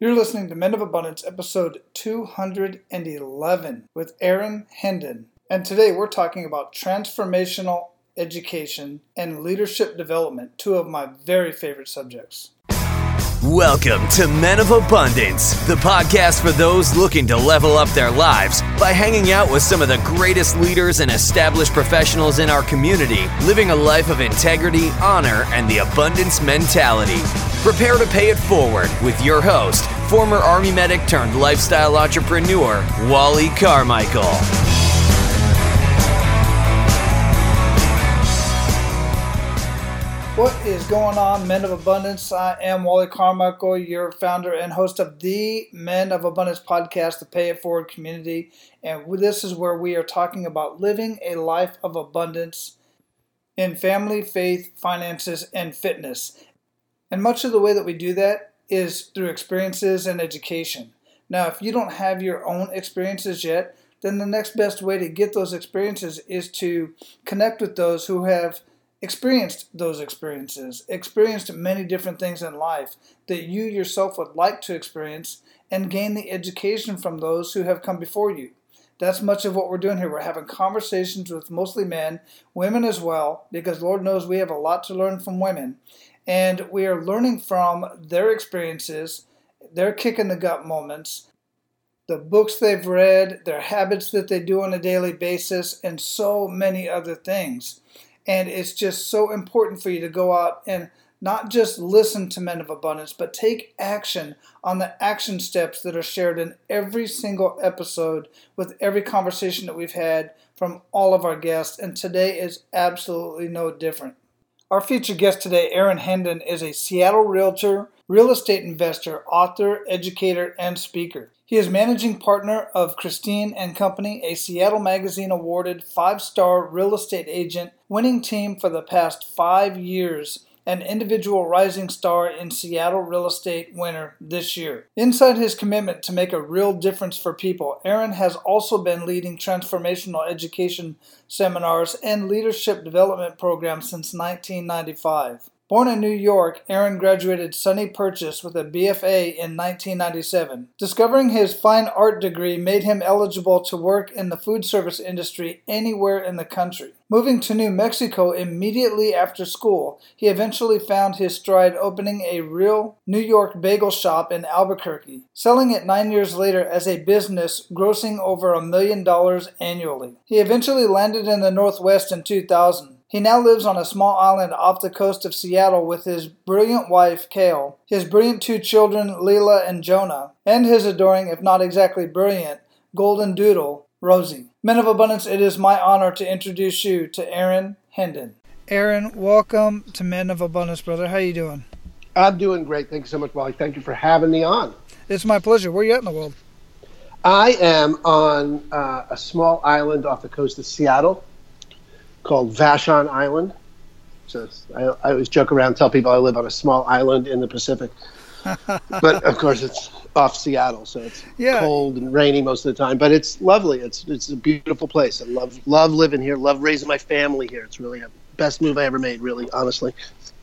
You're listening to Men of Abundance, episode 211 with Aaron Hendon. And today we're talking about transformational education and leadership development, two of my very favorite subjects. Welcome to Men of Abundance, the podcast for those looking to level up their lives by hanging out with some of the greatest leaders and established professionals in our community, living a life of integrity, honor, and the abundance mentality. Prepare to pay it forward with your host, former Army medic turned lifestyle entrepreneur, Wally Carmichael. What is going on, Men of Abundance? I am Wally Carmichael, your founder and host of the Men of Abundance podcast, the Pay It Forward community. And this is where we are talking about living a life of abundance in family, faith, finances, and fitness. And much of the way that we do that is through experiences and education. Now, if you don't have your own experiences yet, then the next best way to get those experiences is to connect with those who have experienced those experiences, experienced many different things in life that you yourself would like to experience, and gain the education from those who have come before you. That's much of what we're doing here. We're having conversations with mostly men, women as well, because Lord knows we have a lot to learn from women. And we are learning from their experiences, their kick in the gut moments, the books they've read, their habits that they do on a daily basis, and so many other things. And it's just so important for you to go out and not just listen to Men of Abundance, but take action on the action steps that are shared in every single episode with every conversation that we've had from all of our guests. And today is absolutely no different. Our featured guest today, Aaron Hendon, is a Seattle realtor, real estate investor, author, educator, and speaker. He is managing partner of Christine and Company, a Seattle Magazine awarded five-star real estate agent, winning team for the past five years an individual rising star in Seattle real estate winner this year. Inside his commitment to make a real difference for people, Aaron has also been leading transformational education seminars and leadership development programs since 1995. Born in New York, Aaron graduated SUNY Purchase with a BFA in 1997. Discovering his fine art degree made him eligible to work in the food service industry anywhere in the country. Moving to New Mexico immediately after school, he eventually found his stride opening a real New York bagel shop in Albuquerque, selling it nine years later as a business grossing over a million dollars annually. He eventually landed in the Northwest in 2000 he now lives on a small island off the coast of Seattle with his brilliant wife, Kale, his brilliant two children, Leela and Jonah, and his adoring, if not exactly brilliant, golden doodle, Rosie. Men of Abundance, it is my honor to introduce you to Aaron Hendon. Aaron, welcome to Men of Abundance, brother. How you doing? I'm doing great. Thank you so much, Wally. Thank you for having me on. It's my pleasure. Where are you at in the world? I am on uh, a small island off the coast of Seattle called Vashon Island. So I, I always joke around, tell people I live on a small island in the Pacific. but of course, it's off Seattle, so it's yeah. cold and rainy most of the time. But it's lovely. It's it's a beautiful place. I love love living here. Love raising my family here. It's really a best move I ever made. Really, honestly.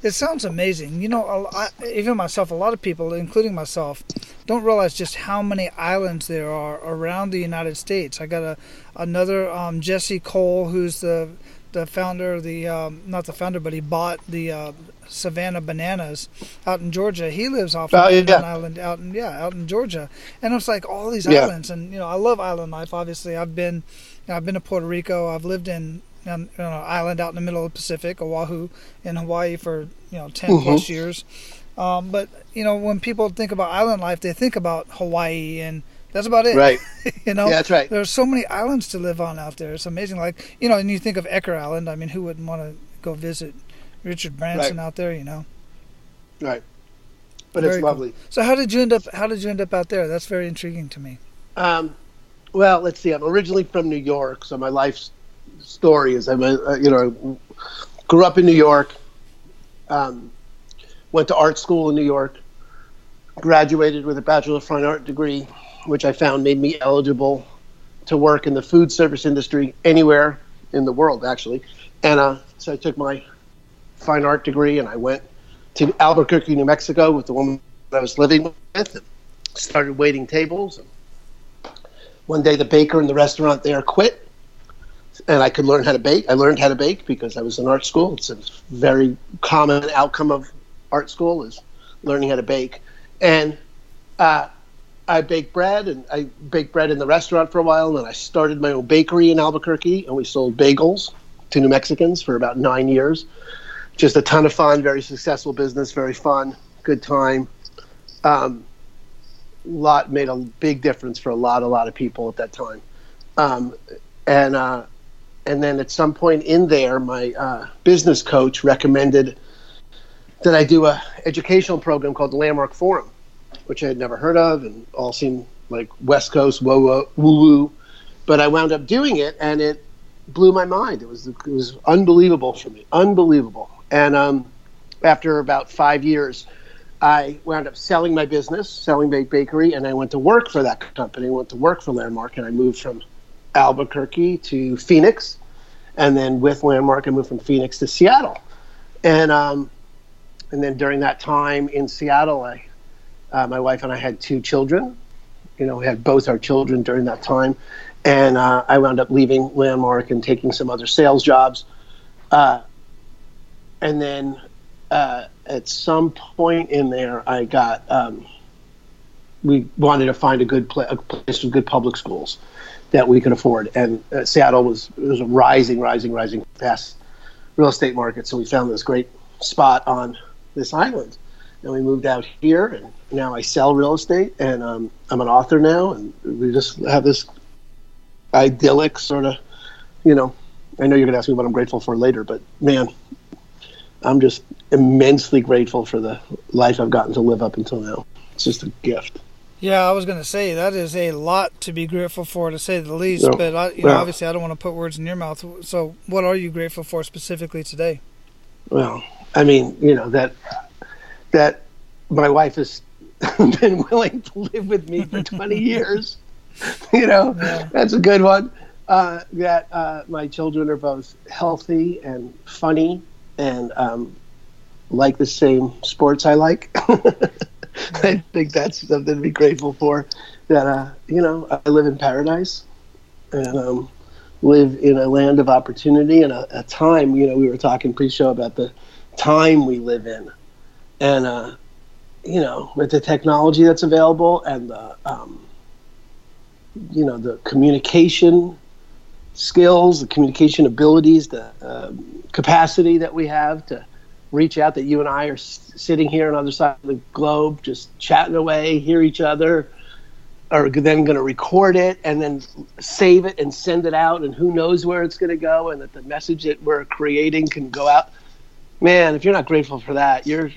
It sounds amazing. You know, I, even myself, a lot of people, including myself, don't realize just how many islands there are around the United States. I got a another um, Jesse Cole, who's the the founder, the um, not the founder, but he bought the uh, Savannah Bananas out in Georgia. He lives off of oh, yeah. Island out in yeah out in Georgia, and it's like all these yeah. islands, and you know I love island life. Obviously, I've been you know, I've been to Puerto Rico. I've lived in an you know, island out in the middle of the Pacific, Oahu, in Hawaii for you know 10 mm-hmm. plus years. Um, but you know when people think about island life, they think about Hawaii and that's about it. Right. you know. Yeah, that's right. There's so many islands to live on out there. It's amazing. Like you know, and you think of Necker Island. I mean, who wouldn't want to go visit Richard Branson right. out there? You know. Right. But very it's lovely. Cool. So how did you end up? How did you end up out there? That's very intriguing to me. Um, well, let's see. I'm originally from New York, so my life story is I'm a, you know grew up in New York. Um, went to art school in New York. Graduated with a Bachelor of Fine Art degree which I found made me eligible to work in the food service industry anywhere in the world, actually. And uh, so I took my fine art degree and I went to Albuquerque, New Mexico with the woman I was living with. And started waiting tables. One day, the baker in the restaurant there quit, and I could learn how to bake. I learned how to bake because I was in art school. It's a very common outcome of art school is learning how to bake, and uh, I baked bread, and I baked bread in the restaurant for a while, and then I started my own bakery in Albuquerque, and we sold bagels to New Mexicans for about nine years. Just a ton of fun, very successful business, very fun, good time. Um, lot made a big difference for a lot, a lot of people at that time. Um, and uh, and then at some point in there, my uh, business coach recommended that I do a educational program called the Landmark Forum, which I had never heard of, and all seemed like West Coast woo woo. But I wound up doing it, and it blew my mind. It was it was unbelievable for me, unbelievable. And um, after about five years, I wound up selling my business, selling Bake Bakery, and I went to work for that company. I went to work for Landmark, and I moved from Albuquerque to Phoenix, and then with Landmark, I moved from Phoenix to Seattle. And um, and then during that time in Seattle, I uh, my wife and I had two children. You know, we had both our children during that time, and uh, I wound up leaving Landmark and taking some other sales jobs. Uh, and then uh, at some point in there, I got um, we wanted to find a good pla- a place with good public schools that we could afford, and uh, Seattle was was a rising, rising, rising fast real estate market. So we found this great spot on this island, and we moved out here, and now I sell real estate, and um, I'm an author now, and we just have this idyllic sort of, you know. I know you're going to ask me what I'm grateful for later, but man, I'm just immensely grateful for the life I've gotten to live up until now. It's just a gift. Yeah, I was going to say that is a lot to be grateful for, to say the least. Yeah. But I, you know, obviously, I don't want to put words in your mouth. So, what are you grateful for specifically today? Well, I mean, you know that that my wife has been willing to live with me for 20 years. you know, yeah. that's a good one. Uh, that uh, my children are both healthy and funny and um, like the same sports I like. I think that's something to be grateful for. That uh, you know, I live in paradise and um, live in a land of opportunity and a, a, time. You know, we were talking pre-show about the time we live in, and uh, you know, with the technology that's available and the um, you know the communication skills, the communication abilities, the uh, capacity that we have to reach out. That you and I are s- sitting here on the other side of the globe, just chatting away, hear each other, are then going to record it and then save it and send it out, and who knows where it's going to go, and that the message that we're creating can go out. Man, if you're not grateful for that, you're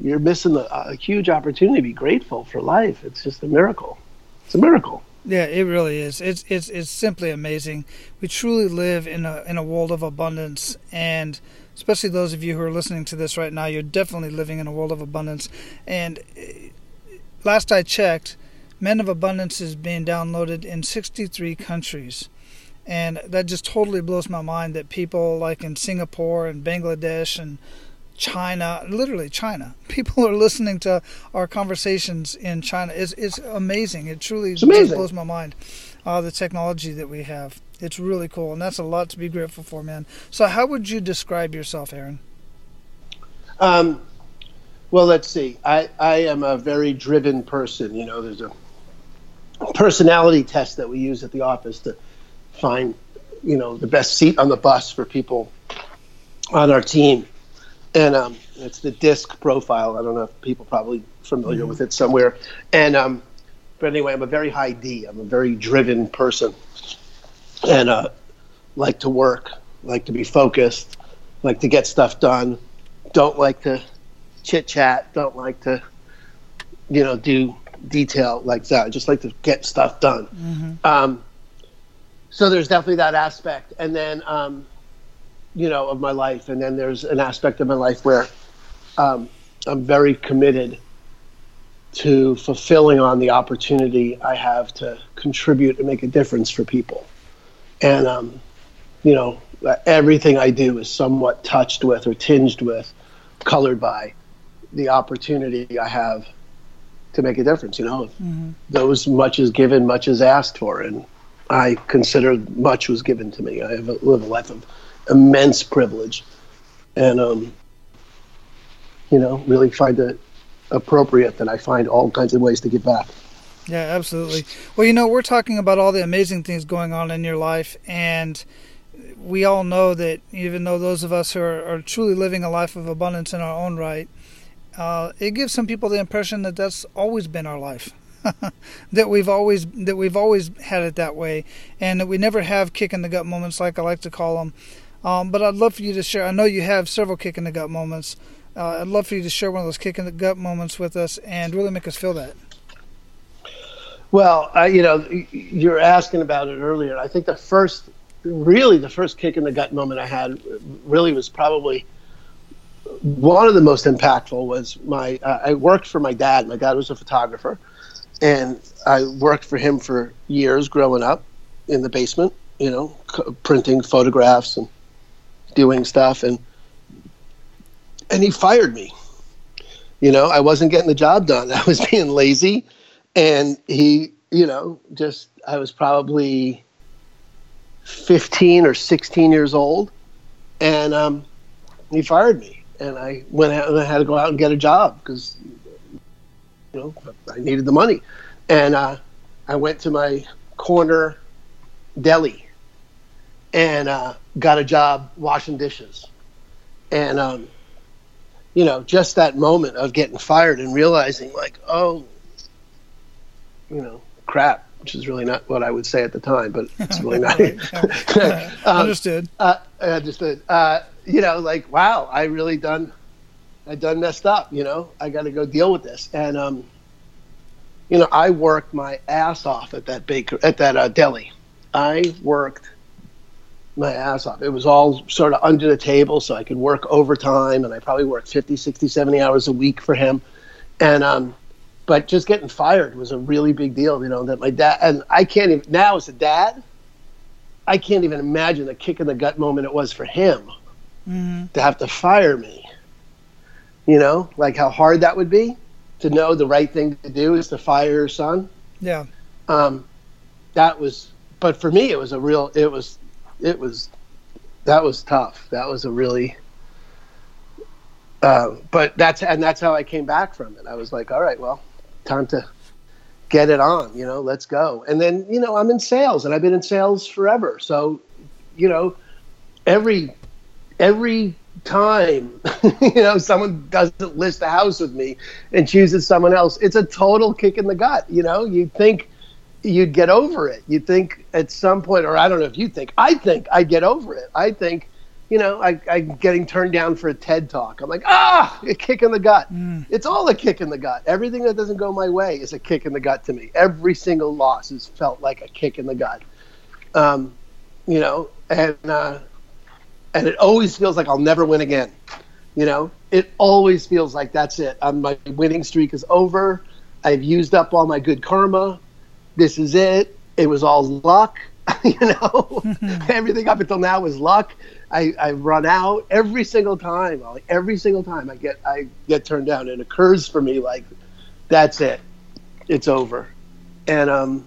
you're missing a, a huge opportunity to be grateful for life. It's just a miracle. It's a miracle. Yeah, it really is. It's it's it's simply amazing. We truly live in a in a world of abundance, and especially those of you who are listening to this right now, you're definitely living in a world of abundance. And eh, last I checked, Men of Abundance is being downloaded in 63 countries. And that just totally blows my mind that people like in Singapore and Bangladesh and China, literally China. People are listening to our conversations in China. It's, it's amazing. It truly amazing. blows my mind. Uh, the technology that we have. It's really cool, and that's a lot to be grateful for, man. So, how would you describe yourself, Aaron? Um, well, let's see. I, I am a very driven person. You know, there's a personality test that we use at the office to find, you know, the best seat on the bus for people on our team and um, it's the disc profile. I don't know if people probably familiar mm-hmm. with it somewhere. And um, but anyway, I'm a very high D. I'm a very driven person, and uh, like to work, like to be focused, like to get stuff done. Don't like to chit chat. Don't like to, you know, do detail like that. I just like to get stuff done. Mm-hmm. Um, so there's definitely that aspect, and then. Um, you know, of my life, and then there's an aspect of my life where um, I'm very committed to fulfilling on the opportunity I have to contribute and make a difference for people. And, um, you know, everything I do is somewhat touched with or tinged with, colored by the opportunity I have to make a difference. You know, mm-hmm. those much is given, much is asked for, and I consider much was given to me. I have a, live a life of immense privilege, and um, you know, really find it appropriate that I find all kinds of ways to give back. Yeah, absolutely. Well, you know, we're talking about all the amazing things going on in your life, and we all know that even though those of us who are, are truly living a life of abundance in our own right, uh, it gives some people the impression that that's always been our life. that we've always that we've always had it that way, and that we never have kick in the gut moments, like I like to call them. Um, but I'd love for you to share. I know you have several kick in the gut moments. Uh, I'd love for you to share one of those kick in the gut moments with us and really make us feel that. Well, you know, you're asking about it earlier. I think the first, really, the first kick in the gut moment I had really was probably one of the most impactful was my uh, I worked for my dad. My dad was a photographer, and I worked for him for years growing up in the basement. You know, c- printing photographs and doing stuff, and and he fired me. You know, I wasn't getting the job done. I was being lazy, and he, you know, just I was probably fifteen or sixteen years old, and um, he fired me and I went out and I had to go out and get a job because you know I needed the money, and uh, I went to my corner deli and uh, got a job washing dishes, and um, you know just that moment of getting fired and realizing like oh, you know crap. Which is really not what I would say at the time, but it's really not. um, understood. Uh, I understood. Uh, you know, like, wow, I really done, I done messed up. You know, I got to go deal with this. And, um, you know, I worked my ass off at that baker at that uh, deli. I worked my ass off. It was all sort of under the table, so I could work overtime, and I probably worked 50, 60, 70 hours a week for him. And, um, but just getting fired was a really big deal, you know, that my dad, and I can't even, now as a dad, I can't even imagine the kick in the gut moment it was for him mm-hmm. to have to fire me. You know, like how hard that would be to know the right thing to do is to fire your son. Yeah. Um, that was, but for me, it was a real, it was, it was, that was tough. That was a really, uh, but that's, and that's how I came back from it. I was like, all right, well, time to get it on, you know, let's go. And then, you know, I'm in sales and I've been in sales forever. So, you know, every every time you know someone doesn't list a house with me and chooses someone else it's a total kick in the gut you know you think you'd get over it you think at some point or i don't know if you think i think i'd get over it i think you know I, i'm getting turned down for a ted talk i'm like ah a kick in the gut mm. it's all a kick in the gut everything that doesn't go my way is a kick in the gut to me every single loss has felt like a kick in the gut um, you know and uh, and it always feels like I'll never win again. You know, it always feels like that's it. I'm, my winning streak is over. I've used up all my good karma. This is it. It was all luck. you know, everything up until now was luck. I, I run out every single time. Like every single time I get I get turned down. It occurs for me like that's it. It's over. And um,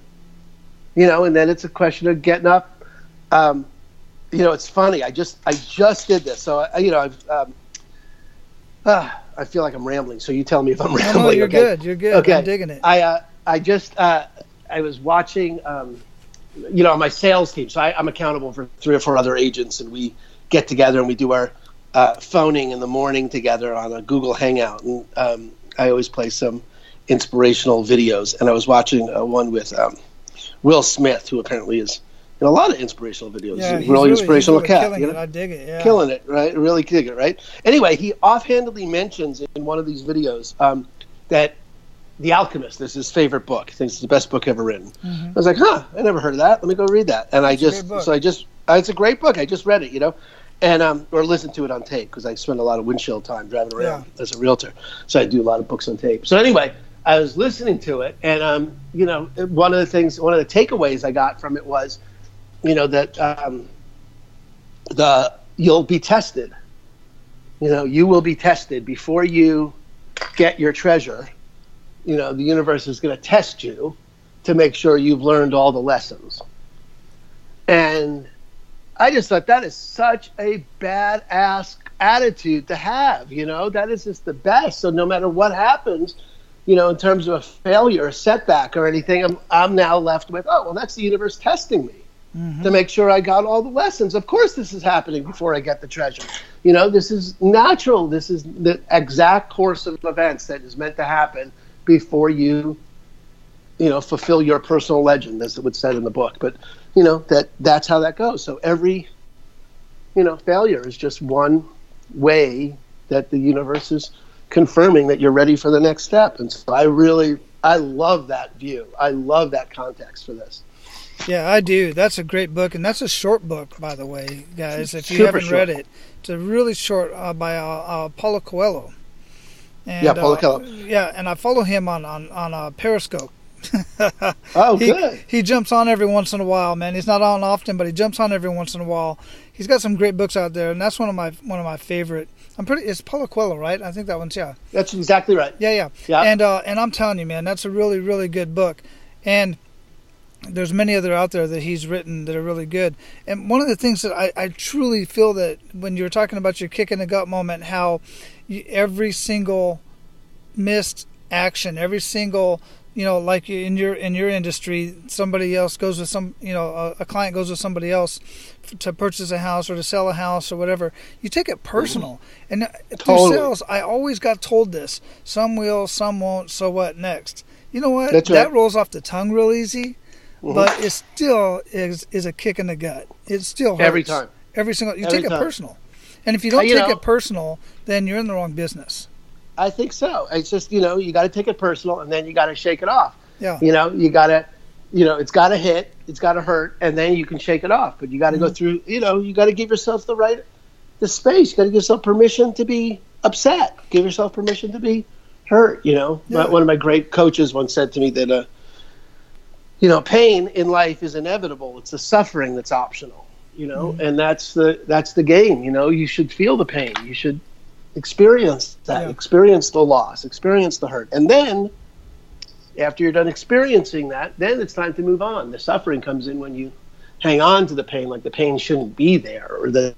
you know, and then it's a question of getting up. Um, you know, it's funny. I just I just did this, so I, you know, I've. Um, uh, I feel like I'm rambling, so you tell me if I'm rambling. No, you're okay? good. You're good. Okay. I'm digging it. I uh, I just uh, I was watching, um, you know, my sales team. So I, am accountable for three or four other agents, and we get together and we do our uh, phoning in the morning together on a Google Hangout. And um, I always play some inspirational videos. And I was watching uh, one with um, Will Smith, who apparently is in a lot of inspirational videos. Yeah, really, really, inspirational cat. Killing you know? it. I dig it. Yeah. Killing it, right? Really dig it, right? Anyway, he offhandedly mentions in one of these videos um, that The Alchemist this is his favorite book. He thinks it's the best book ever written. Mm-hmm. I was like, huh, I never heard of that. Let me go read that. And I just, so I just, uh, it's a great book. I just read it, you know, and um, or listened to it on tape because I spend a lot of windshield time driving around yeah. as a realtor. So I do a lot of books on tape. So anyway, I was listening to it, and um, you know, one of the things, one of the takeaways I got from it was you know that um, the you'll be tested. You know, you will be tested before you get your treasure. You know, the universe is going to test you to make sure you've learned all the lessons. And I just thought that is such a badass attitude to have, you know, that is just the best. So no matter what happens, you know, in terms of a failure, a setback, or anything, I'm, I'm now left with, oh, well, that's the universe testing me mm-hmm. to make sure I got all the lessons. Of course, this is happening before I get the treasure. You know, this is natural. This is the exact course of events that is meant to happen before you, you know, fulfill your personal legend, as it would said in the book. But you know that that's how that goes. So every, you know, failure is just one way that the universe is confirming that you're ready for the next step. And so I really, I love that view. I love that context for this. Yeah, I do. That's a great book, and that's a short book, by the way, guys. If you Super haven't short. read it, it's a really short uh, by uh, uh, Paulo Coelho. And, yeah, Paulo uh, yeah, and I follow him on on on uh, Periscope. oh, he, good. He jumps on every once in a while, man. He's not on often, but he jumps on every once in a while. He's got some great books out there, and that's one of my one of my favorite. I'm pretty. It's Paulo Coelho, right? I think that one's yeah. That's exactly right. Yeah, yeah, yeah. And uh, and I'm telling you, man, that's a really really good book, and there's many other out there that he's written that are really good. And one of the things that I, I truly feel that when you're talking about your kick in the gut moment, how every single missed action, every single you know, like in your in your industry, somebody else goes with some, you know, a, a, client goes with somebody else to purchase a house or to sell a house or whatever. You take it personal, and totally. through sales, I always got told this: some will, some won't. So what next? You know what? That's that rolls off the tongue real easy, mm-hmm. but it still is is a kick in the gut. It still hurts. every time. Every single you Every take time. it personal, and if you don't uh, you take know, it personal, then you're in the wrong business. I think so. It's just you know you got to take it personal, and then you got to shake it off. Yeah. You know you got to, you know it's got to hit, it's got to hurt, and then you can shake it off. But you got to mm-hmm. go through. You know you got to give yourself the right, the space. You got to give yourself permission to be upset. Give yourself permission to be hurt. You know, yeah. one of my great coaches once said to me that, uh, you know, pain in life is inevitable. It's the suffering that's optional. You know, mm-hmm. and that's the that's the game. You know, you should feel the pain. You should experience that, yeah. experience the loss, experience the hurt. And then after you're done experiencing that, then it's time to move on. The suffering comes in when you hang on to the pain like the pain shouldn't be there or that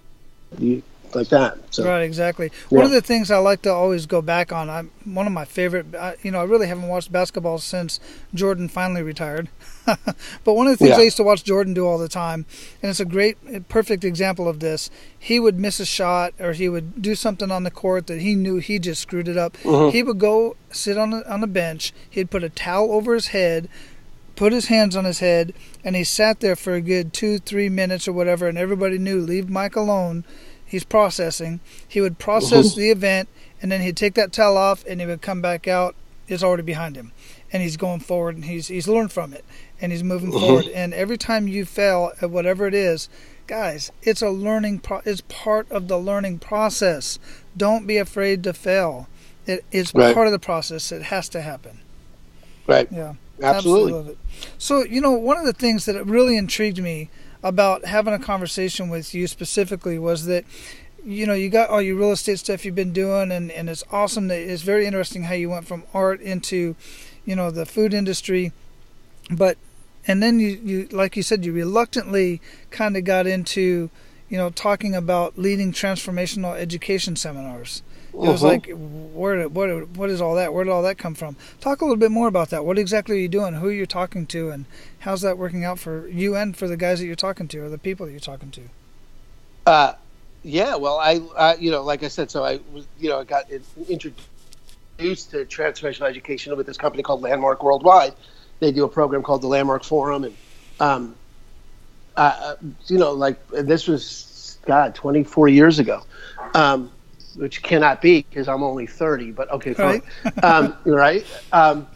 you like that. So, right, exactly. Yeah. One of the things I like to always go back on, I'm one of my favorite. I, you know, I really haven't watched basketball since Jordan finally retired. but one of the things yeah. I used to watch Jordan do all the time, and it's a great, perfect example of this. He would miss a shot, or he would do something on the court that he knew he just screwed it up. Mm-hmm. He would go sit on a, on a bench. He'd put a towel over his head, put his hands on his head, and he sat there for a good two, three minutes or whatever. And everybody knew, leave Mike alone he's processing. He would process the event, and then he'd take that towel off, and he would come back out. It's already behind him, and he's going forward, and he's he's learned from it, and he's moving forward. And every time you fail at whatever it is, guys, it's a learning. Pro- it's part of the learning process. Don't be afraid to fail. It's right. part of the process. It has to happen. Right. Yeah. Absolutely. Absolutely. So you know, one of the things that really intrigued me about having a conversation with you specifically was that you know you got all your real estate stuff you've been doing and, and it's awesome that it's very interesting how you went from art into you know the food industry. But and then you, you like you said you reluctantly kind of got into you know talking about leading transformational education seminars it uh-huh. was like where what what is all that? Where did all that come from? Talk a little bit more about that. What exactly are you doing? Who are you're talking to? And how's that working out for you and for the guys that you're talking to or the people that you're talking to? Uh yeah well i, I you know like i said so i was you know i got introduced to transformational education with this company called landmark worldwide. They do a program called the landmark forum. And um uh, you know like this was god 24 years ago. Um which cannot be because I'm only 30, but okay, fine. Right. um, right? Um,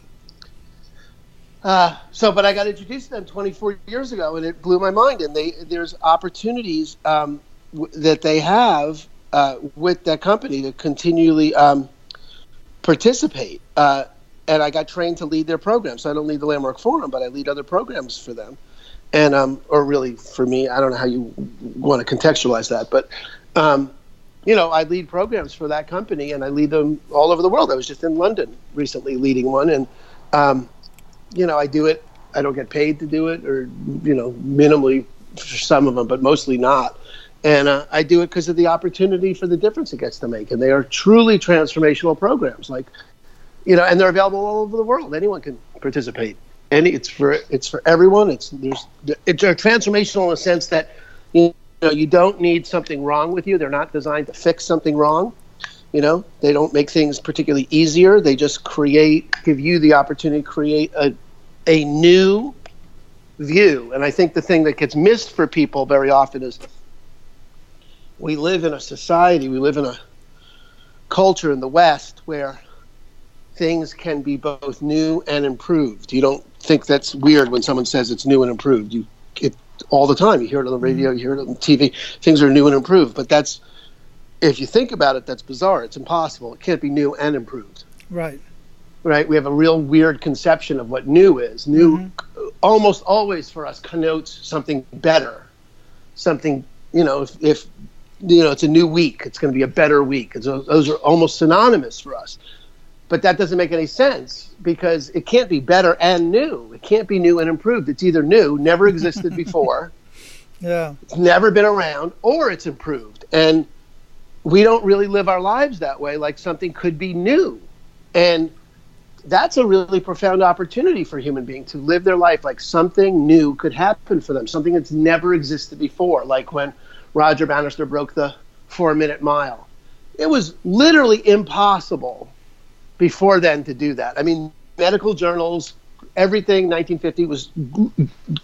uh, so, but I got introduced to them 24 years ago, and it blew my mind. And they there's opportunities um, w- that they have uh, with that company to continually um, participate. Uh, and I got trained to lead their program. So I don't lead the Landmark Forum, but I lead other programs for them. And um, or really for me, I don't know how you want to contextualize that, but um, you know, I lead programs for that company, and I lead them all over the world. I was just in London recently leading one, and um, you know, I do it. I don't get paid to do it, or you know, minimally for some of them, but mostly not. And uh, I do it because of the opportunity for the difference it gets to make, and they are truly transformational programs. Like, you know, and they're available all over the world. Anyone can participate. Any, it's for it's for everyone. It's there's it's a transformational in the sense that you you don't need something wrong with you. They're not designed to fix something wrong. You know, they don't make things particularly easier. They just create, give you the opportunity to create a, a new view. And I think the thing that gets missed for people very often is we live in a society, we live in a culture in the West where things can be both new and improved. You don't think that's weird when someone says it's new and improved. You it all the time. You hear it on the radio, you hear it on TV. Things are new and improved, but that's if you think about it, that's bizarre. It's impossible. It can't be new and improved. Right. Right. We have a real weird conception of what new is. New, mm-hmm. almost always for us, connotes something better, something. You know, if, if you know it's a new week, it's going to be a better week. It's, those are almost synonymous for us. But that doesn't make any sense because it can't be better and new. It can't be new and improved. It's either new, never existed before, yeah, it's never been around, or it's improved. And we don't really live our lives that way. Like something could be new, and that's a really profound opportunity for human beings to live their life like something new could happen for them, something that's never existed before. Like when Roger Bannister broke the four-minute mile, it was literally impossible before then to do that. I mean, medical journals, everything 1950 was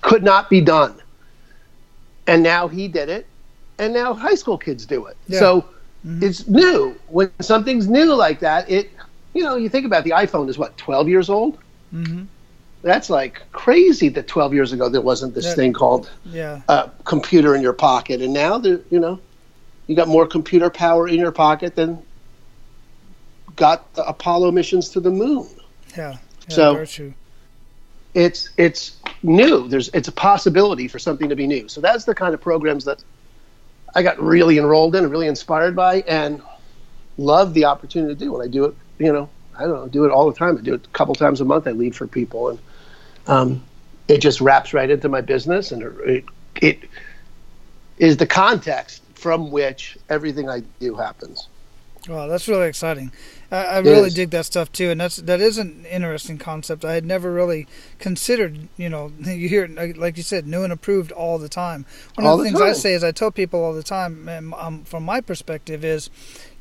could not be done. And now he did it, and now high school kids do it. Yeah. So mm-hmm. it's new. When something's new like that, it you know, you think about it, the iPhone is what 12 years old. Mm-hmm. That's like crazy that 12 years ago there wasn't this thing called yeah. a computer in your pocket, and now there, you know, you got more computer power in your pocket than got the Apollo missions to the moon. Yeah. yeah so it's it's new. There's it's a possibility for something to be new. So that's the kind of programs that I got really enrolled in and really inspired by and love the opportunity to do. And I do it, you know, I don't know, do it all the time. I do it a couple times a month. I lead for people and um, it just wraps right into my business and it, it is the context from which everything I do happens. Wow, that's really exciting. I, I really dig that stuff too, and that's that is an interesting concept. I had never really considered. You know, you hear like you said, new and approved all the time. One all of the, the things time. I say is I tell people all the time, and, um, from my perspective, is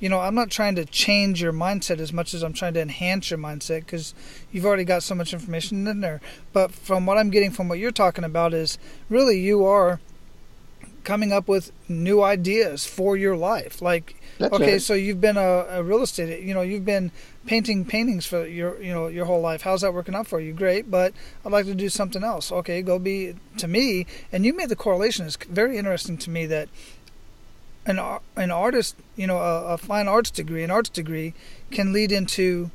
you know I'm not trying to change your mindset as much as I'm trying to enhance your mindset because you've already got so much information in there. But from what I'm getting from what you're talking about is really you are coming up with new ideas for your life, like that's okay, right. so you've been a, a, real estate, you know, you've been painting paintings for your, you know, your whole life. How's that working out for you? Great, but I'd like to do something else. Okay, go be to me. And you made the correlation. It's very interesting to me that an an artist, you know, a, a fine arts degree, an arts degree, can lead into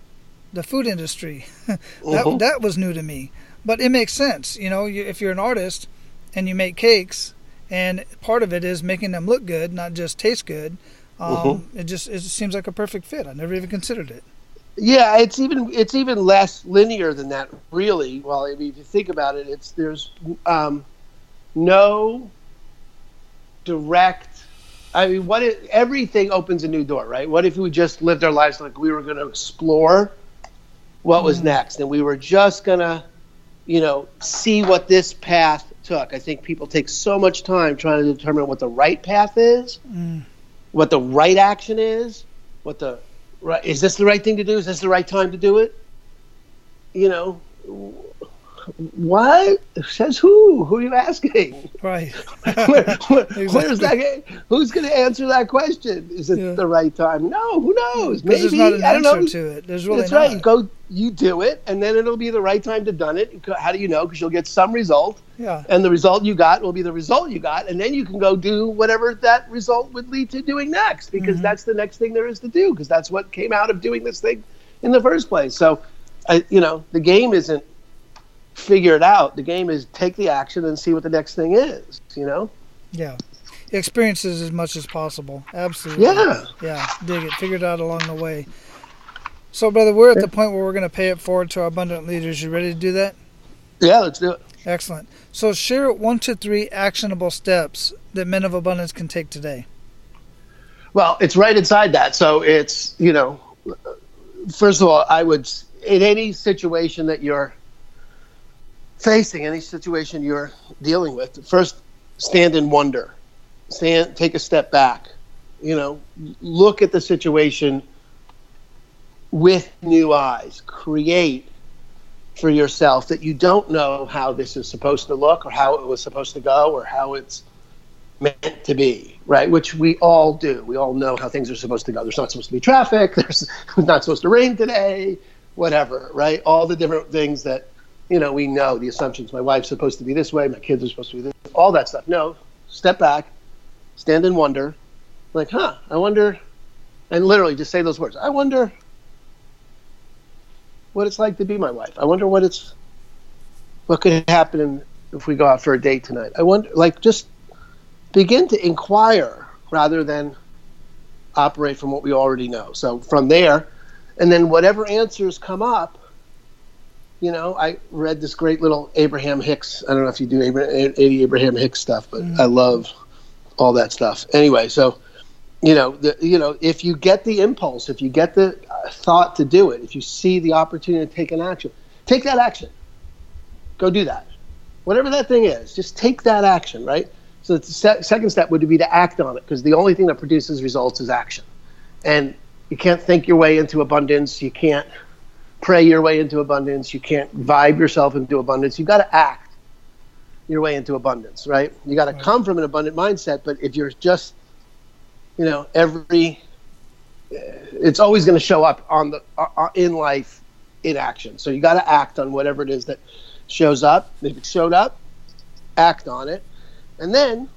the food industry. that uh-huh. that was new to me, but it makes sense. You know, you, if you're an artist and you make cakes, and part of it is making them look good, not just taste good um, mm-hmm. It just it just seems like a perfect fit. I never even considered it. Yeah, it's even it's even less linear than that, really. Well, I mean, if you think about it, it's there's um, no direct. I mean, what if everything opens a new door, right? What if we just lived our lives like we were going to explore what was mm. next, and we were just gonna, you know, see what this path took? I think people take so much time trying to determine what the right path is. Mm what the right action is, what the right is this the right thing to do? Is this the right time to do it? You know, what says who? Who are you asking? Right. where, where, exactly. Where's that? Who's going to answer that question? Is it yeah. the right time? No. Who knows? Maybe. An I don't answer know. to it. There's really That's not. right. Go. You do it, and then it'll be the right time to done it. How do you know? Because you'll get some result. Yeah. And the result you got will be the result you got, and then you can go do whatever that result would lead to doing next, because mm-hmm. that's the next thing there is to do, because that's what came out of doing this thing in the first place. So, I, you know, the game isn't figure it out. The game is take the action and see what the next thing is. You know. Yeah. experiences as much as possible. Absolutely. Yeah. Yeah. Dig it. Figure it out along the way. So, brother, we're at the point where we're going to pay it forward to our abundant leaders. You ready to do that? Yeah, let's do it. Excellent. So, share one to three actionable steps that men of abundance can take today. Well, it's right inside that. So it's, you know, first of all, I would, in any situation that you're facing, any situation you're dealing with, first stand in wonder. Stand, take a step back. You know, look at the situation with new eyes. Create for yourself that you don't know how this is supposed to look or how it was supposed to go or how it's meant to be, right? Which we all do. We all know how things are supposed to go. There's not supposed to be traffic. There's not supposed to rain today. Whatever, right? All the different things that you know we know. The assumptions. My wife's supposed to be this way. My kids are supposed to be this. All that stuff. No, step back, stand in wonder. Like, huh? I wonder. And literally, just say those words. I wonder what it's like to be my wife. I wonder what it's what could happen if we go out for a date tonight. I wonder, like, just begin to inquire rather than operate from what we already know. So from there, and then whatever answers come up, you know, I read this great little Abraham Hicks. I don't know if you do Abraham, any Abraham Hicks stuff, but mm-hmm. I love all that stuff. Anyway, so you know, the, you know, if you get the impulse, if you get the uh, thought to do it, if you see the opportunity to take an action, take that action. Go do that. Whatever that thing is, just take that action, right? So the se- second step would be to act on it because the only thing that produces results is action. And you can't think your way into abundance. You can't pray your way into abundance. You can't vibe yourself into abundance. You've got to act your way into abundance, right? You got to right. come from an abundant mindset. But if you're just, you know, every, it's always going to show up on the uh, uh, in life in action. So you got to act on whatever it is that shows up. If it showed up, act on it and then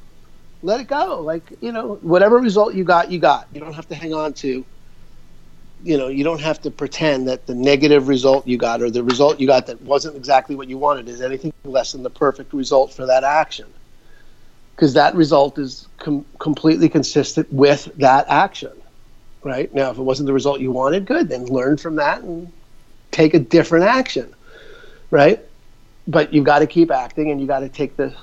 let it go. Like you know, whatever result you got, you got. You don't have to hang on to. You know, you don't have to pretend that the negative result you got or the result you got that wasn't exactly what you wanted is anything less than the perfect result for that action. Because that result is com- completely consistent with that action, right? Now, if it wasn't the result you wanted, good. Then learn from that and take a different action, right? But you've got to keep acting, and you got to take the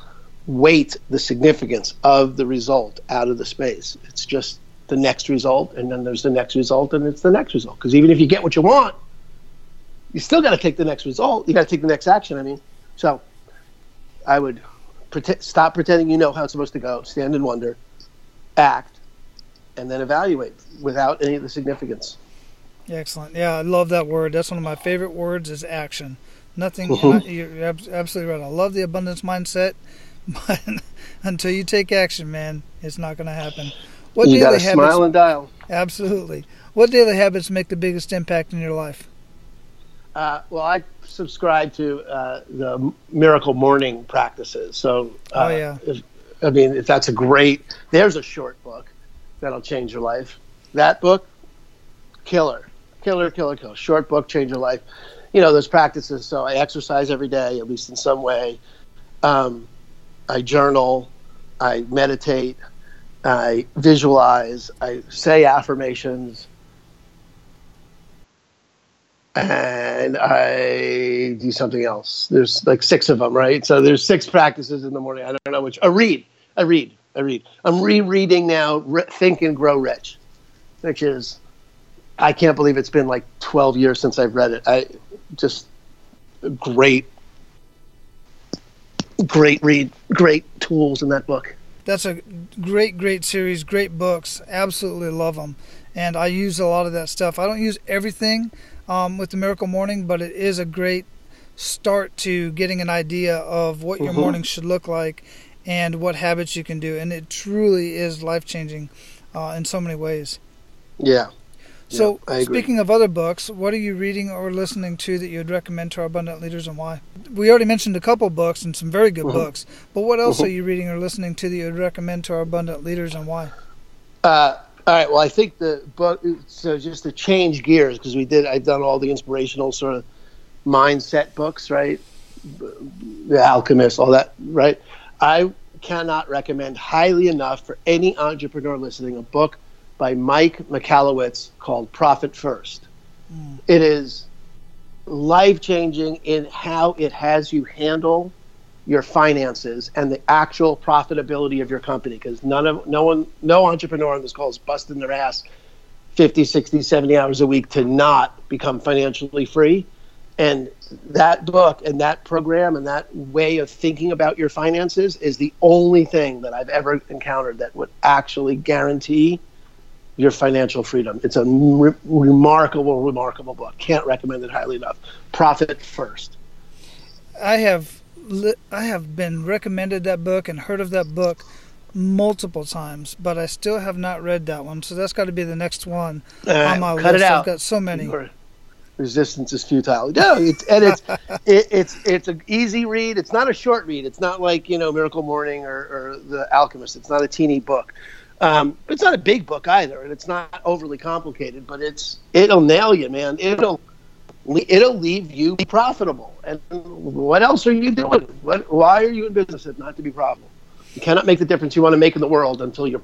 weight the significance of the result out of the space. It's just the next result, and then there's the next result, and it's the next result. Because even if you get what you want, you still got to take the next result. You got to take the next action. I mean, so I would stop pretending you know how it's supposed to go. Stand in wonder, act, and then evaluate without any of the significance. Excellent. Yeah, I love that word. That's one of my favorite words. Is action. Nothing. Mm-hmm. You're absolutely right. I love the abundance mindset but until you take action, man, it's not going to happen. What you got to smile and dial. Absolutely. What daily habits make the biggest impact in your life? Uh, well, I subscribe to uh, the miracle morning practices. So, uh, oh yeah. If, I mean, if that's a great, there's a short book that'll change your life. That book, killer, killer, killer, killer. Short book, change your life. You know those practices. So I exercise every day, at least in some way. Um, I journal, I meditate, I visualize, I say affirmations, and I do something else. There's like six of them, right? So there's six practices in the morning. I don't know which. I read. I read. I read. I'm rereading now Think and Grow Rich, which is I can't believe it's been like 12 years since I've read it. I just great great read, great tools in that book. That's a great, great series, great books. Absolutely love them. And I use a lot of that stuff. I don't use everything um, with the Miracle Morning, but it is a great start to getting an idea of what your mm-hmm. morning should look like and what habits you can do. And it truly is life changing uh, in so many ways. Yeah. So, yeah, speaking of other books, what are you reading or listening to that you'd recommend to our abundant leaders and why? We already mentioned a couple books and some very good mm-hmm. books, but what else mm-hmm. are you reading or listening to that you'd recommend to our abundant leaders and why? Uh, all right. Well, I think the book. So just to change gears, because we did. I've done all the inspirational sort of mindset books, right? The Alchemist, all that, right? I cannot recommend highly enough for any entrepreneur listening a book by Mike Michalowicz called Profit First. Mm. It is life changing in how it has you handle your finances and the actual profitability of your company because none of no one no entrepreneur on this call is busting their ass 50 60 70 hours a week to not become financially free and that book and that program and that way of thinking about your finances is the only thing that I've ever encountered that would actually guarantee your financial freedom. It's a re- remarkable, remarkable book. Can't recommend it highly enough. Profit first. I have li- I have been recommended that book and heard of that book multiple times, but I still have not read that one. So that's got to be the next one uh, on my cut list. It out. I've got so many. Resistance is futile. No, it's and it's it, it's it's an easy read. It's not a short read. It's not like you know Miracle Morning or, or The Alchemist. It's not a teeny book. Um, it's not a big book either, and it's not overly complicated. But it's it'll nail you, man. It'll it'll leave you profitable. And what else are you doing? What, why are you in business if not to be profitable? You cannot make the difference you want to make in the world until you're.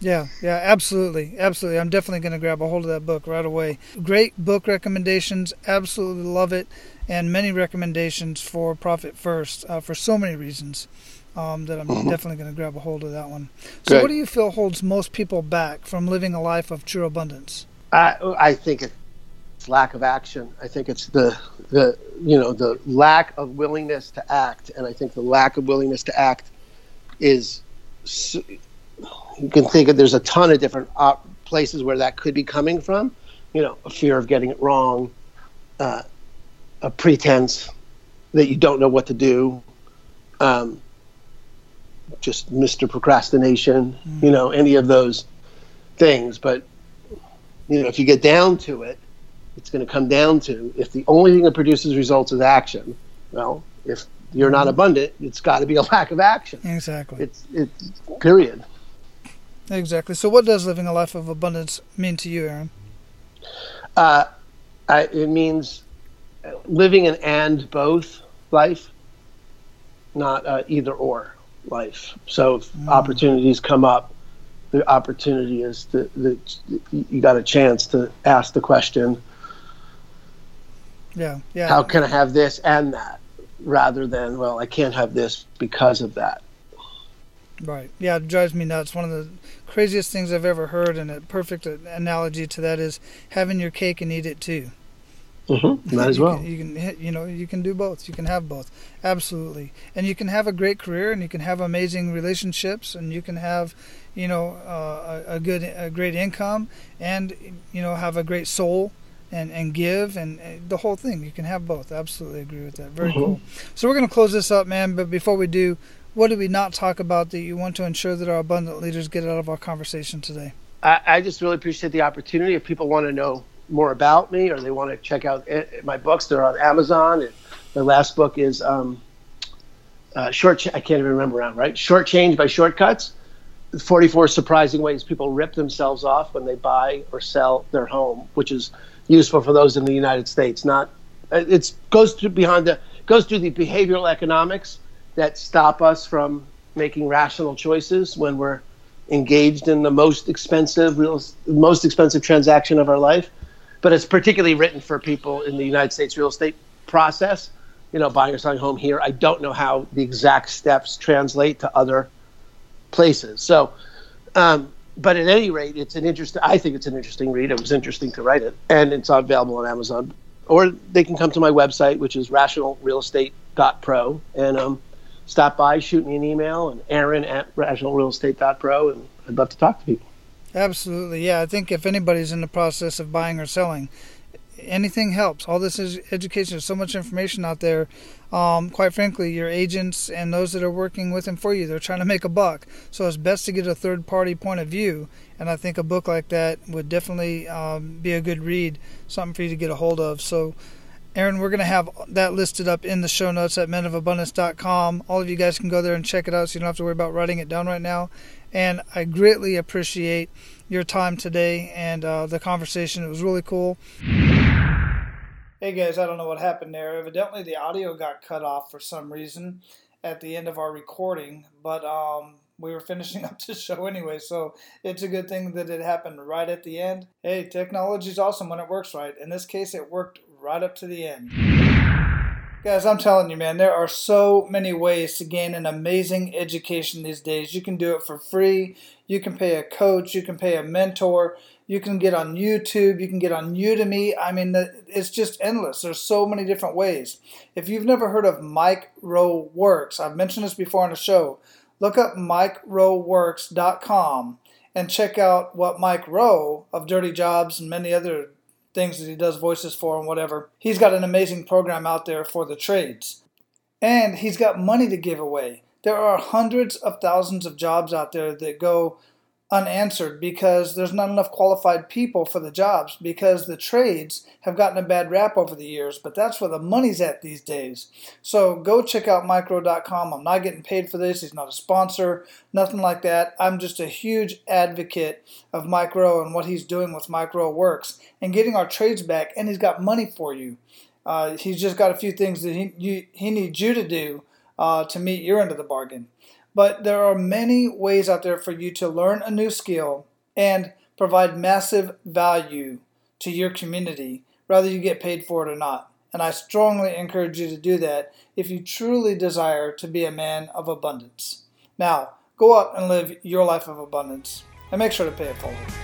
Yeah, yeah, absolutely, absolutely. I'm definitely going to grab a hold of that book right away. Great book recommendations, absolutely love it, and many recommendations for Profit First uh, for so many reasons um, that I'm mm-hmm. definitely going to grab a hold of that one. So, Good. what do you feel holds most people back from living a life of true abundance? I, I think it's lack of action. I think it's the the you know the lack of willingness to act, and I think the lack of willingness to act is you can think of there's a ton of different op- places where that could be coming from. You know, a fear of getting it wrong, uh, a pretense that you don't know what to do. Um, just Mr. Procrastination, mm-hmm. you know, any of those things. But, you know, if you get down to it, it's going to come down to if the only thing that produces results is action, well, if you're not mm-hmm. abundant, it's got to be a lack of action. Exactly. It's, it's period. Exactly. So, what does living a life of abundance mean to you, Aaron? Uh, I, it means living an and both life, not uh, either or life. So if mm. opportunities come up, the opportunity is that you got a chance to ask the question. Yeah, yeah. How can I have this and that, rather than well, I can't have this because of that. Right. Yeah, it drives me nuts. One of the craziest things I've ever heard, and a perfect analogy to that is having your cake and eat it too. Mm-hmm. Might as well. You can, you can, you know, you can do both. You can have both, absolutely, and you can have a great career, and you can have amazing relationships, and you can have, you know, uh, a, a, good, a great income, and you know, have a great soul, and and give, and uh, the whole thing. You can have both. Absolutely agree with that. Very mm-hmm. cool. So we're gonna close this up, man. But before we do, what did we not talk about that you want to ensure that our abundant leaders get out of our conversation today? I, I just really appreciate the opportunity. If people want to know more about me or they want to check out my books, they're on Amazon. And my last book is um, uh, Short. I can't even remember right. Short Change by Shortcuts. 44 surprising ways people rip themselves off when they buy or sell their home, which is useful for those in the United States. Not it goes through behind the goes through the behavioral economics that stop us from making rational choices when we're engaged in the most expensive real most expensive transaction of our life but it's particularly written for people in the United States real estate process. You know, buying or selling home here. I don't know how the exact steps translate to other places. So, um, but at any rate, it's an interesting. I think it's an interesting read. It was interesting to write it, and it's available on Amazon. Or they can come to my website, which is rationalrealestate.pro, and um, stop by, shoot me an email, and Aaron at rationalrealestate.pro, and I'd love to talk to people. Absolutely, yeah. I think if anybody's in the process of buying or selling, anything helps. All this is education. There's so much information out there. Um, quite frankly, your agents and those that are working with and for you, they're trying to make a buck. So it's best to get a third party point of view. And I think a book like that would definitely um, be a good read, something for you to get a hold of. So, Aaron, we're going to have that listed up in the show notes at menofabundance.com. All of you guys can go there and check it out so you don't have to worry about writing it down right now. And I greatly appreciate your time today and uh, the conversation. It was really cool. Hey guys, I don't know what happened there. Evidently, the audio got cut off for some reason. at the end of our recording, but um, we were finishing up the show anyway, so it's a good thing that it happened right at the end. Hey, technology's awesome when it works right. In this case, it worked right up to the end. Guys, I'm telling you, man, there are so many ways to gain an amazing education these days. You can do it for free. You can pay a coach. You can pay a mentor. You can get on YouTube. You can get on Udemy. I mean, it's just endless. There's so many different ways. If you've never heard of Mike Rowe Works, I've mentioned this before on the show. Look up MikeRoweWorks.com and check out what Mike Rowe of Dirty Jobs and many other things that he does voices for and whatever. He's got an amazing program out there for the trades. And he's got money to give away. There are hundreds of thousands of jobs out there that go unanswered because there's not enough qualified people for the jobs because the trades have gotten a bad rap over the years, but that's where the money's at these days. So go check out MikeRowe.com. I'm not getting paid for this. He's not a sponsor, nothing like that. I'm just a huge advocate of micro and what he's doing with Mike Rowe Works and getting our trades back, and he's got money for you. Uh, he's just got a few things that he, you, he needs you to do uh, to meet your end of the bargain. But there are many ways out there for you to learn a new skill and provide massive value to your community, whether you get paid for it or not. And I strongly encourage you to do that if you truly desire to be a man of abundance. Now, go out and live your life of abundance and make sure to pay it forward.